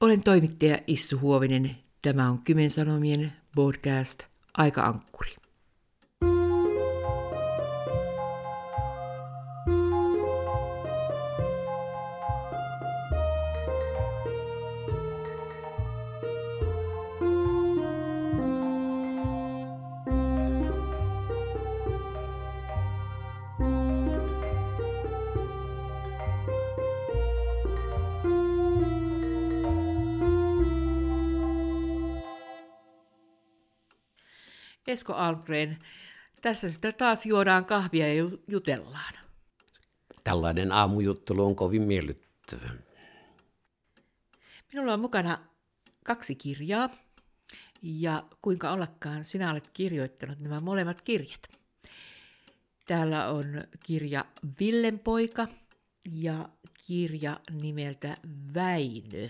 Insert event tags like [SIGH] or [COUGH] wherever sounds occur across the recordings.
Olen toimittaja Issu Huovinen. Tämä on Kymen Sanomien podcast Aika-ankkuri. Esko Almgren, tässä sitä taas juodaan kahvia ja jutellaan. Tällainen aamujuttelu on kovin miellyttävä. Minulla on mukana kaksi kirjaa, ja kuinka ollakaan sinä olet kirjoittanut nämä molemmat kirjat. Täällä on kirja Villenpoika ja kirja nimeltä Väinö.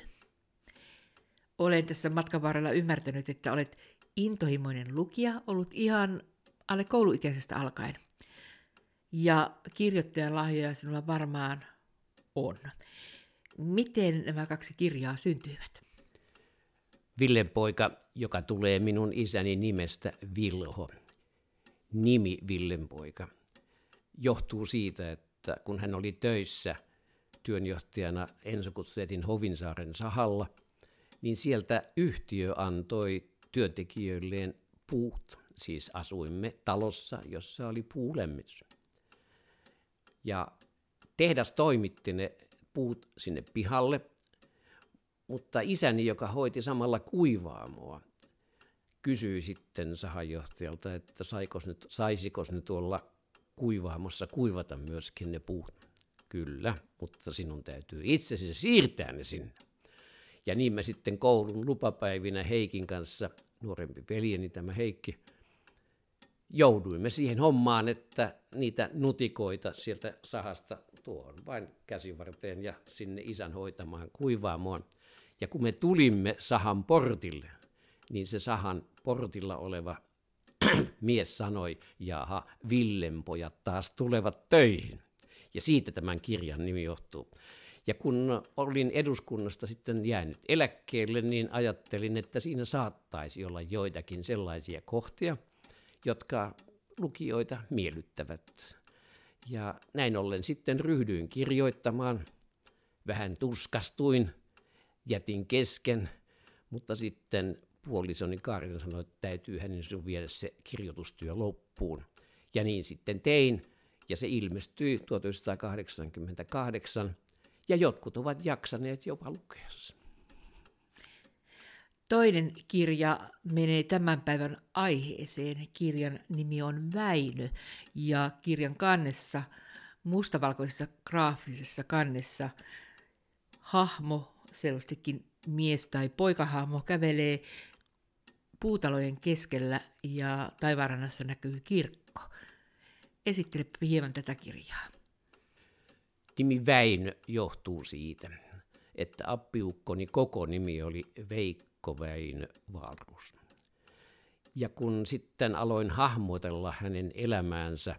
Olen tässä matkan varrella ymmärtänyt, että olet intohimoinen lukija, ollut ihan alle kouluikäisestä alkaen. Ja kirjoittajan lahjoja sinulla varmaan on. Miten nämä kaksi kirjaa syntyivät? Villen poika, joka tulee minun isäni nimestä Vilho. Nimi Villenpoika johtuu siitä, että kun hän oli töissä työnjohtajana Enso Kutsuetin Hovinsaaren sahalla, niin sieltä yhtiö antoi työntekijöilleen puut. Siis asuimme talossa, jossa oli puulämmitys. Ja tehdas toimitti ne puut sinne pihalle, mutta isäni, joka hoiti samalla kuivaamoa, kysyi sitten sahanjohtajalta, että saikos nyt, saisikos ne tuolla kuivaamossa kuivata myöskin ne puut. Kyllä, mutta sinun täytyy itsesi siirtää ne sinne. Ja niin me sitten koulun lupapäivinä Heikin kanssa, nuorempi veljeni tämä Heikki, jouduimme siihen hommaan, että niitä nutikoita sieltä sahasta tuohon vain käsivarteen ja sinne isän hoitamaan kuivaamoon. Ja kun me tulimme sahan portille, niin se sahan portilla oleva [CLEARS THROAT] mies sanoi, jaha, Villenpojat taas tulevat töihin. Ja siitä tämän kirjan nimi johtuu. Ja kun olin eduskunnasta sitten jäänyt eläkkeelle, niin ajattelin, että siinä saattaisi olla joitakin sellaisia kohtia, jotka lukijoita miellyttävät. Ja näin ollen sitten ryhdyin kirjoittamaan. Vähän tuskastuin, jätin kesken, mutta sitten puolisoni Kaarina sanoi, että täytyy hänen sinun viedä se kirjoitustyö loppuun. Ja niin sitten tein, ja se ilmestyi 1988 ja jotkut ovat jaksaneet jopa lukea Toinen kirja menee tämän päivän aiheeseen. Kirjan nimi on Väinö ja kirjan kannessa, mustavalkoisessa graafisessa kannessa, hahmo, selvästikin mies tai poikahahmo, kävelee puutalojen keskellä ja taivaanrannassa näkyy kirkko. Esittele hieman tätä kirjaa. Nimi Väinö johtuu siitä, että appiukkoni koko nimi oli Veikko Väinö Valrus. Ja kun sitten aloin hahmotella hänen elämäänsä,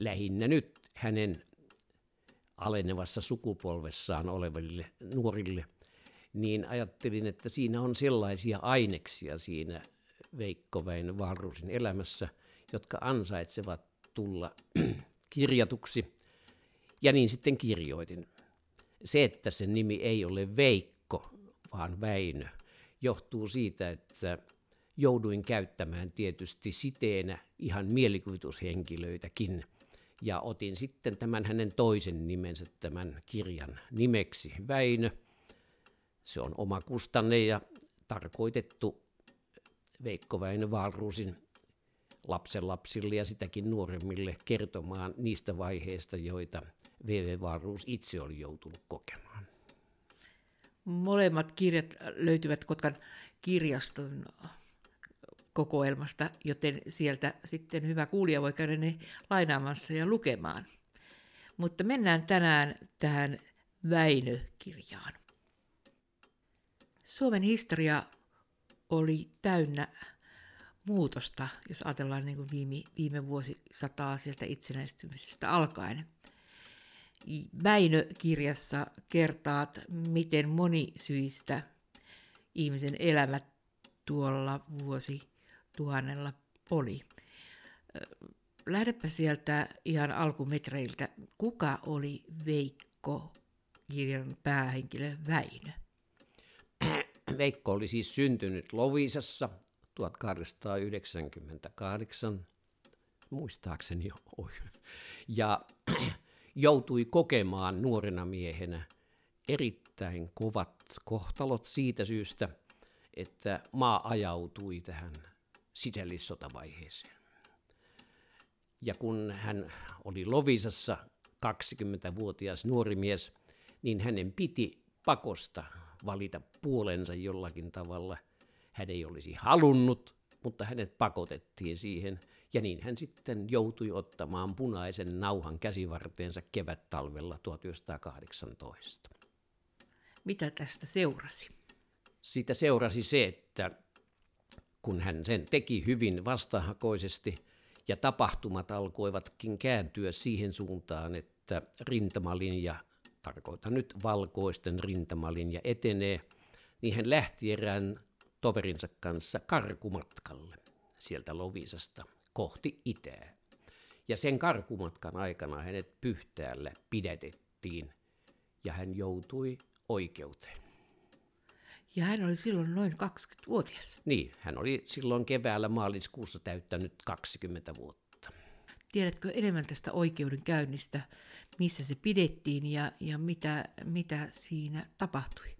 lähinnä nyt hänen alenevassa sukupolvessaan oleville nuorille, niin ajattelin, että siinä on sellaisia aineksia siinä Veikko Väinö Valrusin elämässä, jotka ansaitsevat tulla [CLEARS THROAT] kirjatuksi – ja niin sitten kirjoitin. Se, että sen nimi ei ole Veikko, vaan Väinö, johtuu siitä, että jouduin käyttämään tietysti siteenä ihan mielikuvitushenkilöitäkin. Ja otin sitten tämän hänen toisen nimensä tämän kirjan nimeksi Väinö. Se on oma kustanne ja tarkoitettu Veikko Väinö Valruusin lapsenlapsille ja sitäkin nuoremmille kertomaan niistä vaiheista, joita VV Wahlroos itse oli joutunut kokemaan. Molemmat kirjat löytyvät Kotkan kirjaston kokoelmasta, joten sieltä sitten hyvä kuulija voi käydä ne lainaamassa ja lukemaan. Mutta mennään tänään tähän Väinö-kirjaan. Suomen historia oli täynnä muutosta, jos ajatellaan niin kuin viime, viime vuosisataa sieltä itsenäistymisestä alkaen. Väinö-kirjassa kertaat, miten monisyistä ihmisen elämä tuolla vuosi tuhannella oli. Lähdepä sieltä ihan alkumetreiltä. Kuka oli Veikko, kirjan päähenkilö Väinö? Veikko oli siis syntynyt Lovisassa 1898, muistaakseni ja [CLEARS THROAT] joutui kokemaan nuorena miehenä erittäin kovat kohtalot siitä syystä, että maa ajautui tähän sisällissotavaiheeseen. Ja kun hän oli Lovisassa 20-vuotias nuori mies, niin hänen piti pakosta valita puolensa jollakin tavalla. Hän ei olisi halunnut, mutta hänet pakotettiin siihen, ja niin hän sitten joutui ottamaan punaisen nauhan käsivarteensa kevät-talvella 1918. Mitä tästä seurasi? Siitä seurasi se, että kun hän sen teki hyvin vastahakoisesti ja tapahtumat alkoivatkin kääntyä siihen suuntaan, että rintamalinja, tarkoitan nyt valkoisten rintamalinja etenee, niin hän lähti erään toverinsa kanssa karkumatkalle sieltä Lovisasta kohti itää. Ja sen karkumatkan aikana hänet pyhtäällä pidätettiin ja hän joutui oikeuteen. Ja hän oli silloin noin 20-vuotias. Niin, hän oli silloin keväällä maaliskuussa täyttänyt 20 vuotta. Tiedätkö enemmän tästä oikeudenkäynnistä, missä se pidettiin ja, ja mitä, mitä siinä tapahtui?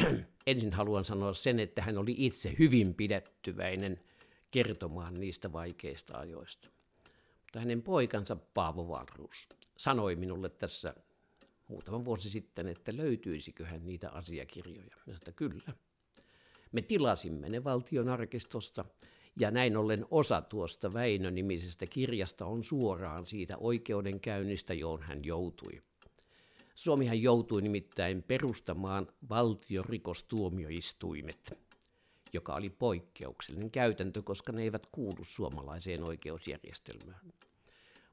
[CLEARS THROAT] Ensin haluan sanoa sen, että hän oli itse hyvin pidettyväinen kertomaan niistä vaikeista ajoista. Mutta hänen poikansa Paavo Valruus sanoi minulle tässä muutama vuosi sitten, että löytyisikö hän niitä asiakirjoja. Ja sanoin, että kyllä. Me tilasimme ne valtion arkistosta ja näin ollen osa tuosta Väinö-nimisestä kirjasta on suoraan siitä oikeudenkäynnistä, johon hän joutui. Suomihan joutui nimittäin perustamaan valtiorikostuomioistuimet, joka oli poikkeuksellinen käytäntö, koska ne eivät kuulu suomalaiseen oikeusjärjestelmään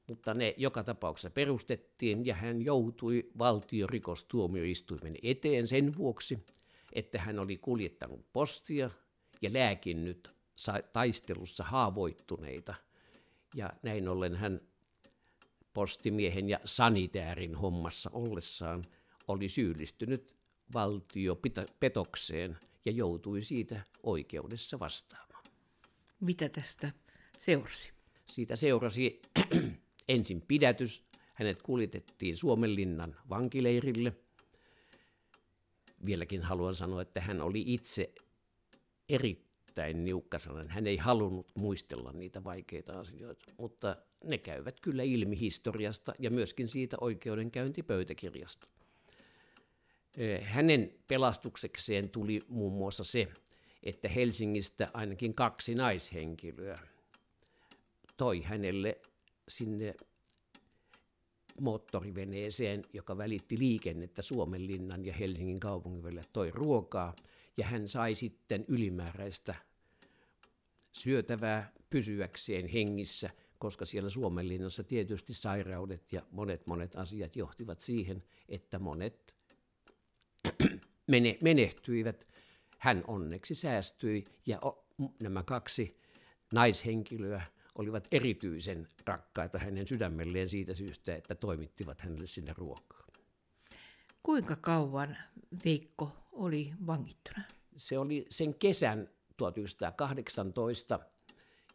mutta ne joka tapauksessa perustettiin ja hän joutui valtiorikostuomioistuimen eteen sen vuoksi, että hän oli kuljettanut postia ja lääkinnyt taistelussa haavoittuneita. Ja näin ollen hän postimiehen ja sanitäärin hommassa ollessaan oli syyllistynyt valtiopetokseen ja joutui siitä oikeudessa vastaamaan. Mitä tästä seurasi? Siitä seurasi [CLEARS THROAT] Ensin pidätys, hänet kuljetettiin Suomenlinnan vankileirille. Vieläkin haluan sanoa, että hän oli itse erittäin niukkasanainen. Hän ei halunnut muistella niitä vaikeita asioita, mutta ne käyvät kyllä ilmi historiasta ja myöskin siitä oikeudenkäyntipöytäkirjasta. Hänen pelastuksekseen tuli muun muassa se, että Helsingistä ainakin kaksi naishenkilöä toi hänelle sinne moottoriveneeseen, joka välitti liikennettä Suomenlinnan ja Helsingin kaupungin välillä, toi ruokaa ja hän sai sitten ylimääräistä syötävää pysyäkseen hengissä, koska siellä Suomenlinnassa tietysti sairaudet ja monet monet asiat johtivat siihen, että monet menehtyivät. Hän onneksi säästyi ja nämä kaksi naishenkilöä olivat erityisen rakkaita hänen sydämelleen siitä syystä, että toimittivat hänelle sinne ruokaa. Kuinka kauan Veikko oli vangittuna? Se oli sen kesän 1918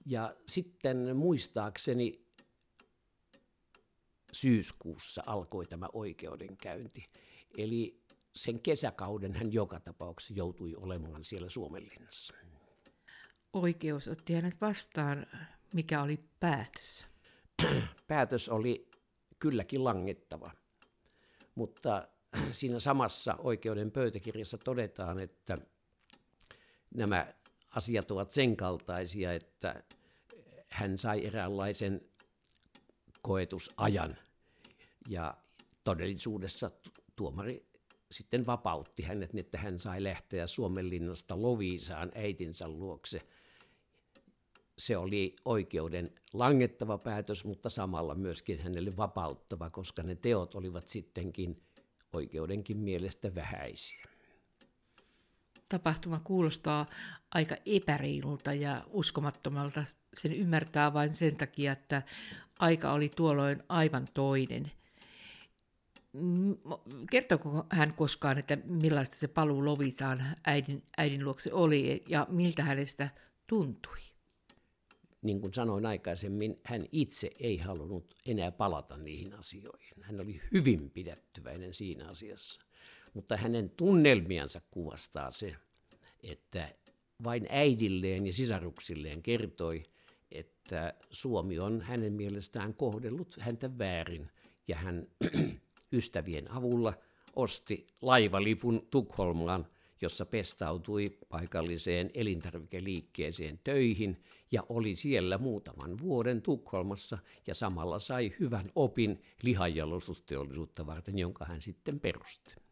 ja sitten muistaakseni syyskuussa alkoi tämä oikeudenkäynti. Eli sen kesäkauden hän joka tapauksessa joutui olemaan siellä Suomenlinnassa. Oikeus otti hänet vastaan mikä oli päätös? [CLEARS THROAT] Päätös oli kylläkin langettava, mutta [CLEARS THROAT] siinä samassa oikeuden pöytäkirjassa todetaan, että nämä asiat ovat sen kaltaisia, että hän sai eräänlaisen koetusajan ja todellisuudessa tuomari sitten vapautti hänet, niin että hän sai lähteä Suomenlinnasta Loviisaan äitinsä luokse – se oli oikeuden langettava päätös, mutta samalla myöskin hänelle vapauttava, koska ne teot olivat sittenkin oikeudenkin mielestä vähäisiä. Tapahtuma kuulostaa aika epäreilulta ja uskomattomalta. Sen ymmärtää vain sen takia, että aika oli tuolloin aivan toinen. Kertooko hän koskaan, että millaista se paluu Lovisaan äidin, äidin luokse oli ja miltä hänestä tuntui? Niin kuin sanoin aikaisemmin, hän itse ei halunnut enää palata niihin asioihin. Hän oli hyvin pidättyväinen siinä asiassa. Mutta hänen tunnelmiansa kuvastaa se, että vain äidilleen ja sisaruksilleen kertoi, että Suomi on hänen mielestään kohdellut häntä väärin ja hän [CLEARS THROAT] ystävien avulla osti laivalipun Tukholmaan, jossa pestautui paikalliseen elintarvikeliikkeeseen töihin ja oli siellä muutaman vuoden Tukholmassa ja samalla sai hyvän opin lihanjalostusteollisuutta varten, jonka hän sitten perusti.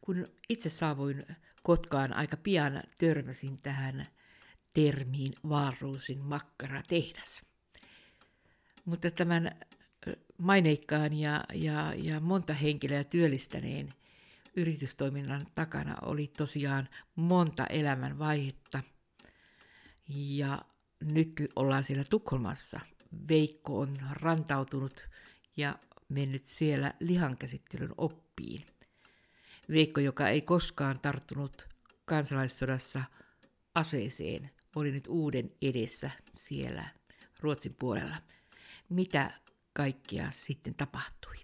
Kun itse saavuin Kotkaan aika pian törmäsin tähän termiin Vaaruusin makkaratehdas. Mutta tämän maineikkaan ja, ja, ja monta henkilöä työllistäneen yritystoiminnan takana oli tosiaan monta elämän vaihetta. Ja nyt ollaan siellä Tukholmassa. Veikko on rantautunut ja mennyt siellä lihankäsittelyn oppiin. Veikko, joka ei koskaan tarttunut kansalaissodassa aseeseen, oli nyt uuden edessä siellä Ruotsin puolella. Mitä kaikkea sitten tapahtui?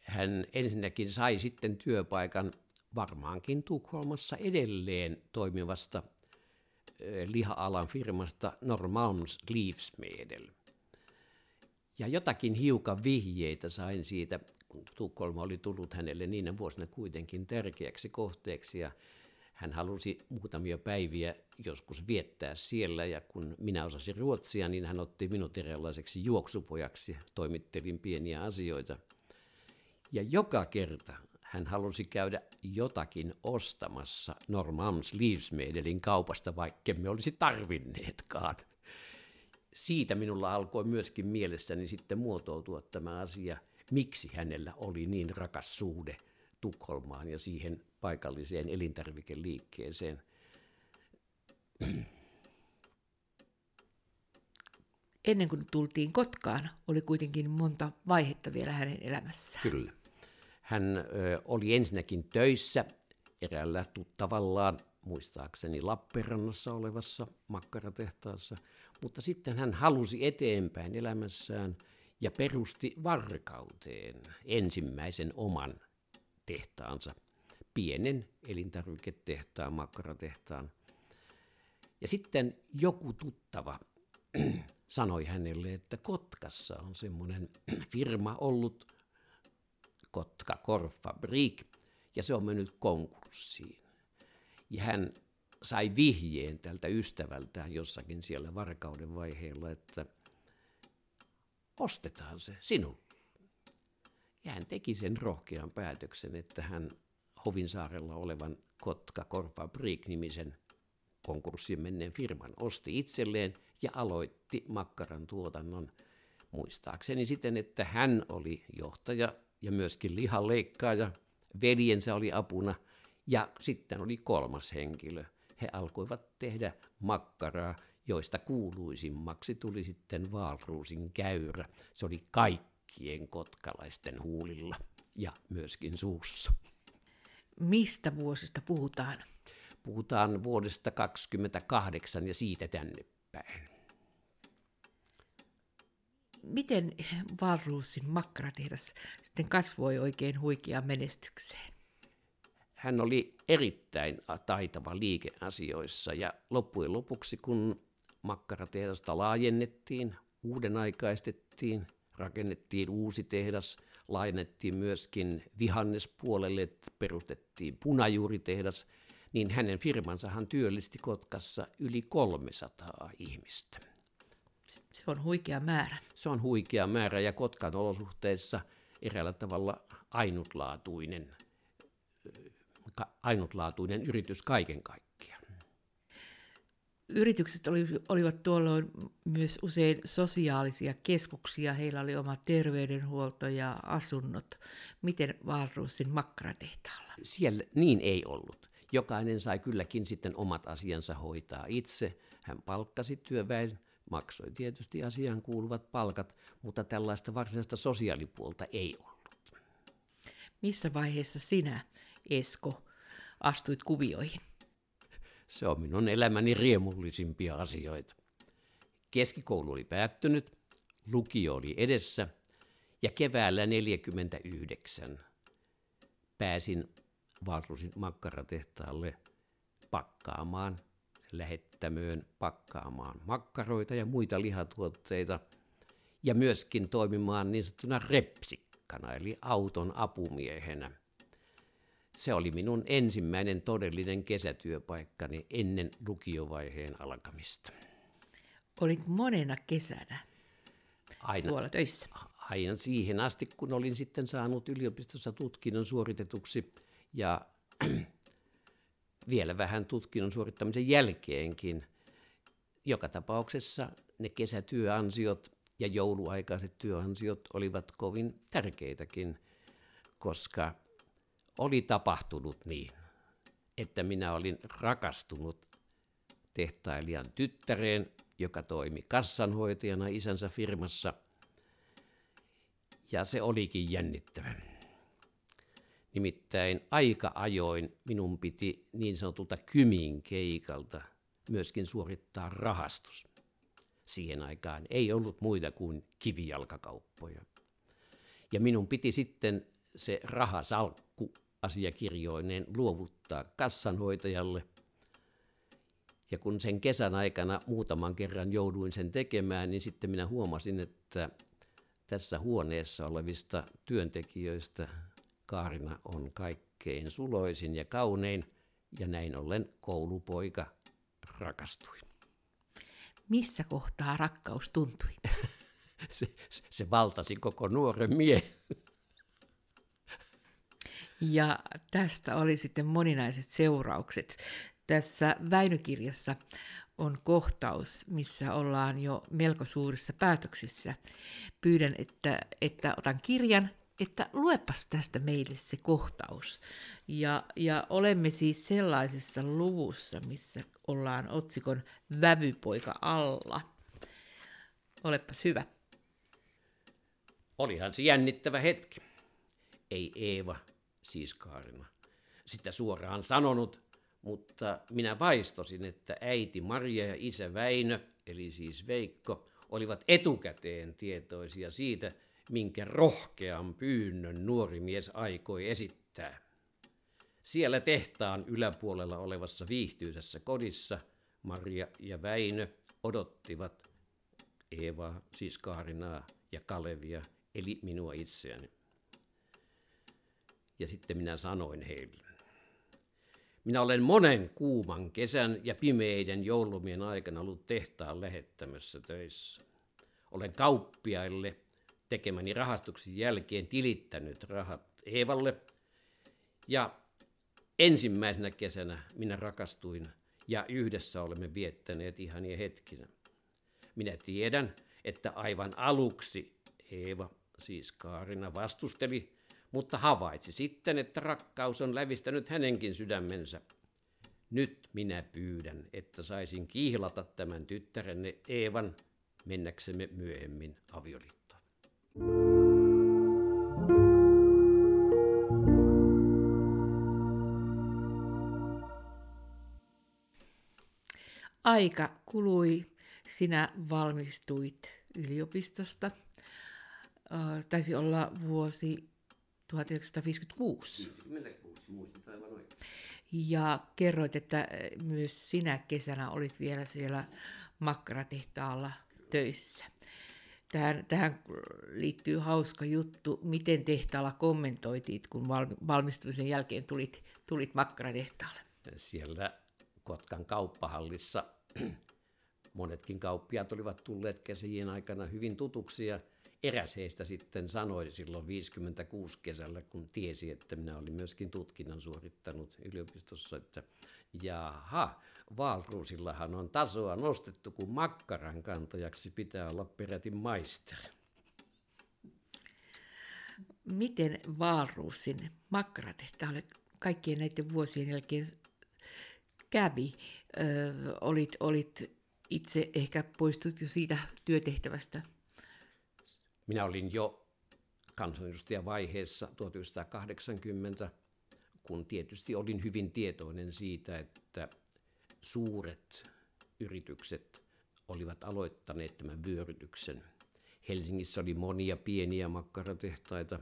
Hän ensinnäkin sai sitten työpaikan varmaankin Tukholmassa edelleen toimivasta liha-alan firmasta Normalms Livsmedel. Ja jotakin hiukan vihjeitä sain siitä kun Tukholma oli tullut hänelle niinä vuosina kuitenkin tärkeäksi kohteeksi ja hän halusi muutamia päiviä joskus viettää siellä ja kun minä osasin ruotsia, niin hän otti minut eräänlaiseksi juoksupojaksi, toimittelin pieniä asioita. Ja joka kerta hän halusi käydä jotakin ostamassa Normams Livsmedelin kaupasta, vaikka me olisi tarvinneetkaan. Siitä minulla alkoi myöskin mielessäni sitten muotoutua tämä asia – miksi hänellä oli niin rakas suhde Tukholmaan ja siihen paikalliseen elintarvikeliikkeeseen. Ennen kuin tultiin Kotkaan, oli kuitenkin monta vaihetta vielä hänen elämässään. Kyllä. Hän ö, oli ensinnäkin töissä eräällä tuttavallaan, muistaakseni Lappeenrannassa olevassa makkaratehtaassa, mutta sitten hän halusi eteenpäin elämässään – ja perusti Varkauteen ensimmäisen oman tehtaansa, pienen elintarviketehtaan, makkaratehtaan. Ja sitten joku tuttava [CLEARS THROAT] sanoi hänelle, että Kotkassa on semmoinen [CLEARS THROAT] firma ollut, Kotka Korfabrik, ja se on mennyt konkurssiin. Ja hän sai vihjeen tältä ystävältään jossakin siellä varkauden vaiheella, että – ostetaan se sinulle. Ja hän teki sen rohkean päätöksen, että hän Hovinsaarella olevan Kotka Korfabrik-nimisen konkurssiin menneen firman osti itselleen ja aloitti makkaran tuotannon muistaakseni siten, että hän oli johtaja ja myöskin lihaleikkaaja, veljensä oli apuna ja sitten oli kolmas henkilö. He alkoivat tehdä makkaraa joista kuuluisimmaksi tuli sitten Vaalruusin käyrä. Se oli kaikkien kotkalaisten huulilla ja myöskin suussa. Mistä vuosista puhutaan? Puhutaan vuodesta 28 ja siitä tänne päin. Miten Valruusin makkaratehdas sitten kasvoi oikein huikeaan menestykseen? Hän oli erittäin taitava liikeasioissa ja loppujen lopuksi, kun makkaratehdasta laajennettiin, uuden aikaistettiin, rakennettiin uusi tehdas, laajennettiin myöskin vihannespuolelle, perustettiin punajuuritehdas, niin hänen firmansahan työllisti Kotkassa yli 300 ihmistä. Se on huikea määrä. Se on huikea määrä ja Kotkan olosuhteissa eräällä tavalla ainutlaatuinen, ainutlaatuinen yritys kaiken kaikkiaan. yritykset oli, olivat tuolloin myös usein sosiaalisia keskuksia. Heillä oli oma terveydenhuolto ja asunnot. Miten Valruusin makkaratehtaalla? Siellä niin ei ollut. Jokainen sai kylläkin sitten omat asiansa hoitaa itse. Hän palkkasi työväen, maksoi tietysti asiaan kuuluvat palkat, mutta tällaista varsinaista sosiaalipuolta ei ollut. Missä vaiheessa sinä, Esko, astuit kuvioihin? Se on minun elämäni riemullisimpia asioita. Keskikoulu oli päättynyt, lukio oli edessä ja keväällä 49 pääsin Valrusin makkaratehtaalle pakkaamaan, lähettämöön pakkaamaan makkaroita ja muita lihatuotteita ja myöskin toimimaan niin sanottuna repsikkana eli auton apumiehenä – se oli minun ensimmäinen todellinen kesätyöpaikkani ennen lukiovaiheen alkamista. Olit monena kesänä aina, tuolla töissä? Aina siihen asti, kun olin sitten saanut yliopistossa tutkinnon suoritetuksi ja vielä vähän tutkinnon suorittamisen jälkeenkin. Joka tapauksessa ne kesätyöansiot ja jouluaikaiset työansiot olivat kovin tärkeitäkin, koska oli tapahtunut niin, että minä olin rakastunut tehtailijan tyttäreen, joka toimi kassanhoitajana isänsä firmassa. Ja se olikin jännittävä. Nimittäin aika ajoin minun piti niin sanotulta kymin keikalta myöskin suorittaa rahastus. Siihen aikaan ei ollut muita kuin kivijalkakauppoja. Ja minun piti sitten se rahasalkku asiakirjoineen luovuttaa kassanhoitajalle. Ja kun sen kesän aikana muutaman kerran jouduin sen tekemään, niin sitten minä huomasin, että tässä huoneessa olevista työntekijöistä Kaarina on kaikkein suloisin ja kaunein, ja näin ollen koulupoika rakastui. Missä kohtaa rakkaus tuntui? [LAUGHS] se, se valtasi koko nuoren miehen. Ja tästä oli sitten moninaiset seuraukset. Tässä Väinökirjassa on kohtaus, missä ollaan jo melko suurissa päätöksissä. Pyydän, että, että otan kirjan, että luepas tästä meille se kohtaus. Ja, ja olemme siis sellaisessa luvussa, missä ollaan otsikon Vävypoika alla. Olepas hyvä. Olihan se jännittävä hetki. Ei Eeva siis Kaarina, sitä suoraan sanonut, mutta minä vaistosin, että äiti Maria ja isä Väinö, eli siis Veikko, olivat etukäteen tietoisia siitä, minkä rohkean pyynnön nuori mies aikoi esittää. Siellä tehtaan yläpuolella olevassa viihtyisässä kodissa Maria ja Väinö odottivat Eevaa, siis Kaarinaa ja Kalevia, eli minua itseäni. Ja sitten minä sanoin heille. Minä olen monen kuuman kesän ja pimeiden joulumien aikana ollut tehtaan lähettämässä töissä. Olen kauppiaille tekemäni rahastuksen jälkeen tilittänyt rahat Eevalle. Ja ensimmäisenä kesänä minä rakastuin ja yhdessä olemme viettäneet ihania hetkinä. Minä tiedän, että aivan aluksi Eeva, siis Kaarina, vastusteli, mutta havaitsi sitten, että rakkaus on lävistänyt hänenkin sydämensä. Nyt minä pyydän, että saisin kihlata tämän tyttärenne Eevan mennäksemme myöhemmin avioliittoon. Aika kului, sinä valmistuit yliopistosta. taisi olla vuosi 1956. 56, aivan oikein. Ja kerroit, että myös sinä kesänä olit vielä siellä makkaratehtaalla töissä. Tähän, tähän liittyy hauska juttu, miten tehtaalla kommentoitiin, kun valmistumisen jälkeen tulit, tulit makkaratehtaalle. Siellä Kotkan kauppahallissa [CLEARS THROAT] monetkin kauppiaat olivat tulleet kesäjien aikana hyvin tutuksi ja eräs heistä sitten sanoi silloin 56 kesällä, kun tiesi, että minä olin myöskin tutkinnon suorittanut yliopistossa, että jaha, Vaalruusillahan on tasoa nostettu, kun makkaran kantajaksi pitää olla peräti maisteri. Miten Vaalruusin makkaratehtaalle kaikkien näiden vuosien jälkeen kävi? Ö, olit, olit itse ehkä poistut jo siitä työtehtävästä? Minä olin jo kansanedustajavaiheessa 1980, kun tietysti olin hyvin tietoinen siitä, että suuret yritykset olivat aloittaneet tämän vyörytyksen. Helsingissä oli monia pieniä makkaratehtaita.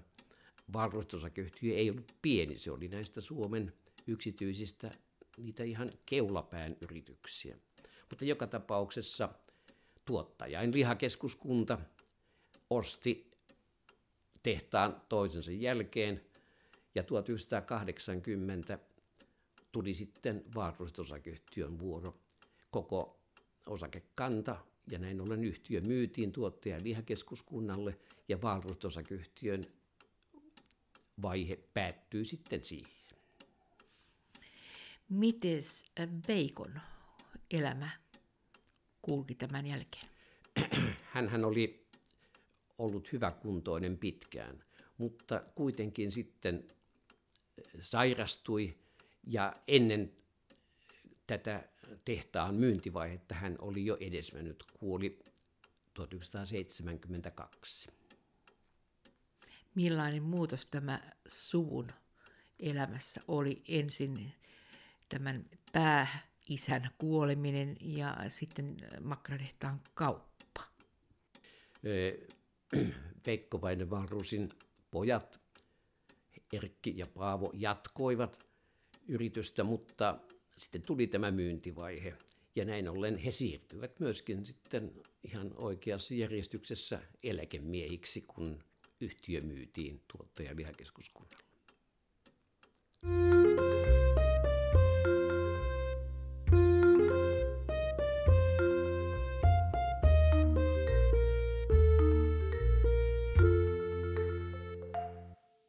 Valrustosakeyhtiö ei ollut pieni, se oli näistä Suomen yksityisistä niitä ihan keulapään yrityksiä. Mutta joka tapauksessa tuottajain lihakeskuskunta osti tehtaan toisensa jälkeen ja 1980 tuli sitten Wahlroos-osakeyhtiön vuoro. Koko osakekanta ja näin ollen yhtiö myytiin tuottaja- lihakeskuskunnalle ja Wahlroos-osakeyhtiön vaihe päättyy sitten siihen. Mites Veikon elämä kulki tämän jälkeen? [CLEARS THROAT] Hän oli ollut hyväkuntoinen pitkään, mutta kuitenkin sitten sairastui ja ennen tätä tehtaan myyntivaihetta hän oli jo edesmennyt, kuoli 1972. Millainen muutos tämä suvun elämässä oli ensin tämän pääisän kuoleminen ja sitten makkaratehtaan kauppa? [CLEARS THROAT] Veikko Vainen Valrusin pojat Erkki ja Paavo jatkoivat yritystä, mutta sitten tuli tämä myyntivaihe. Ja näin ollen he siirtyivät myöskin sitten ihan oikeassa järjestyksessä eläkemiehiksi, kun yhtiö myytiin tuottaja- lihakeskuskunnalle.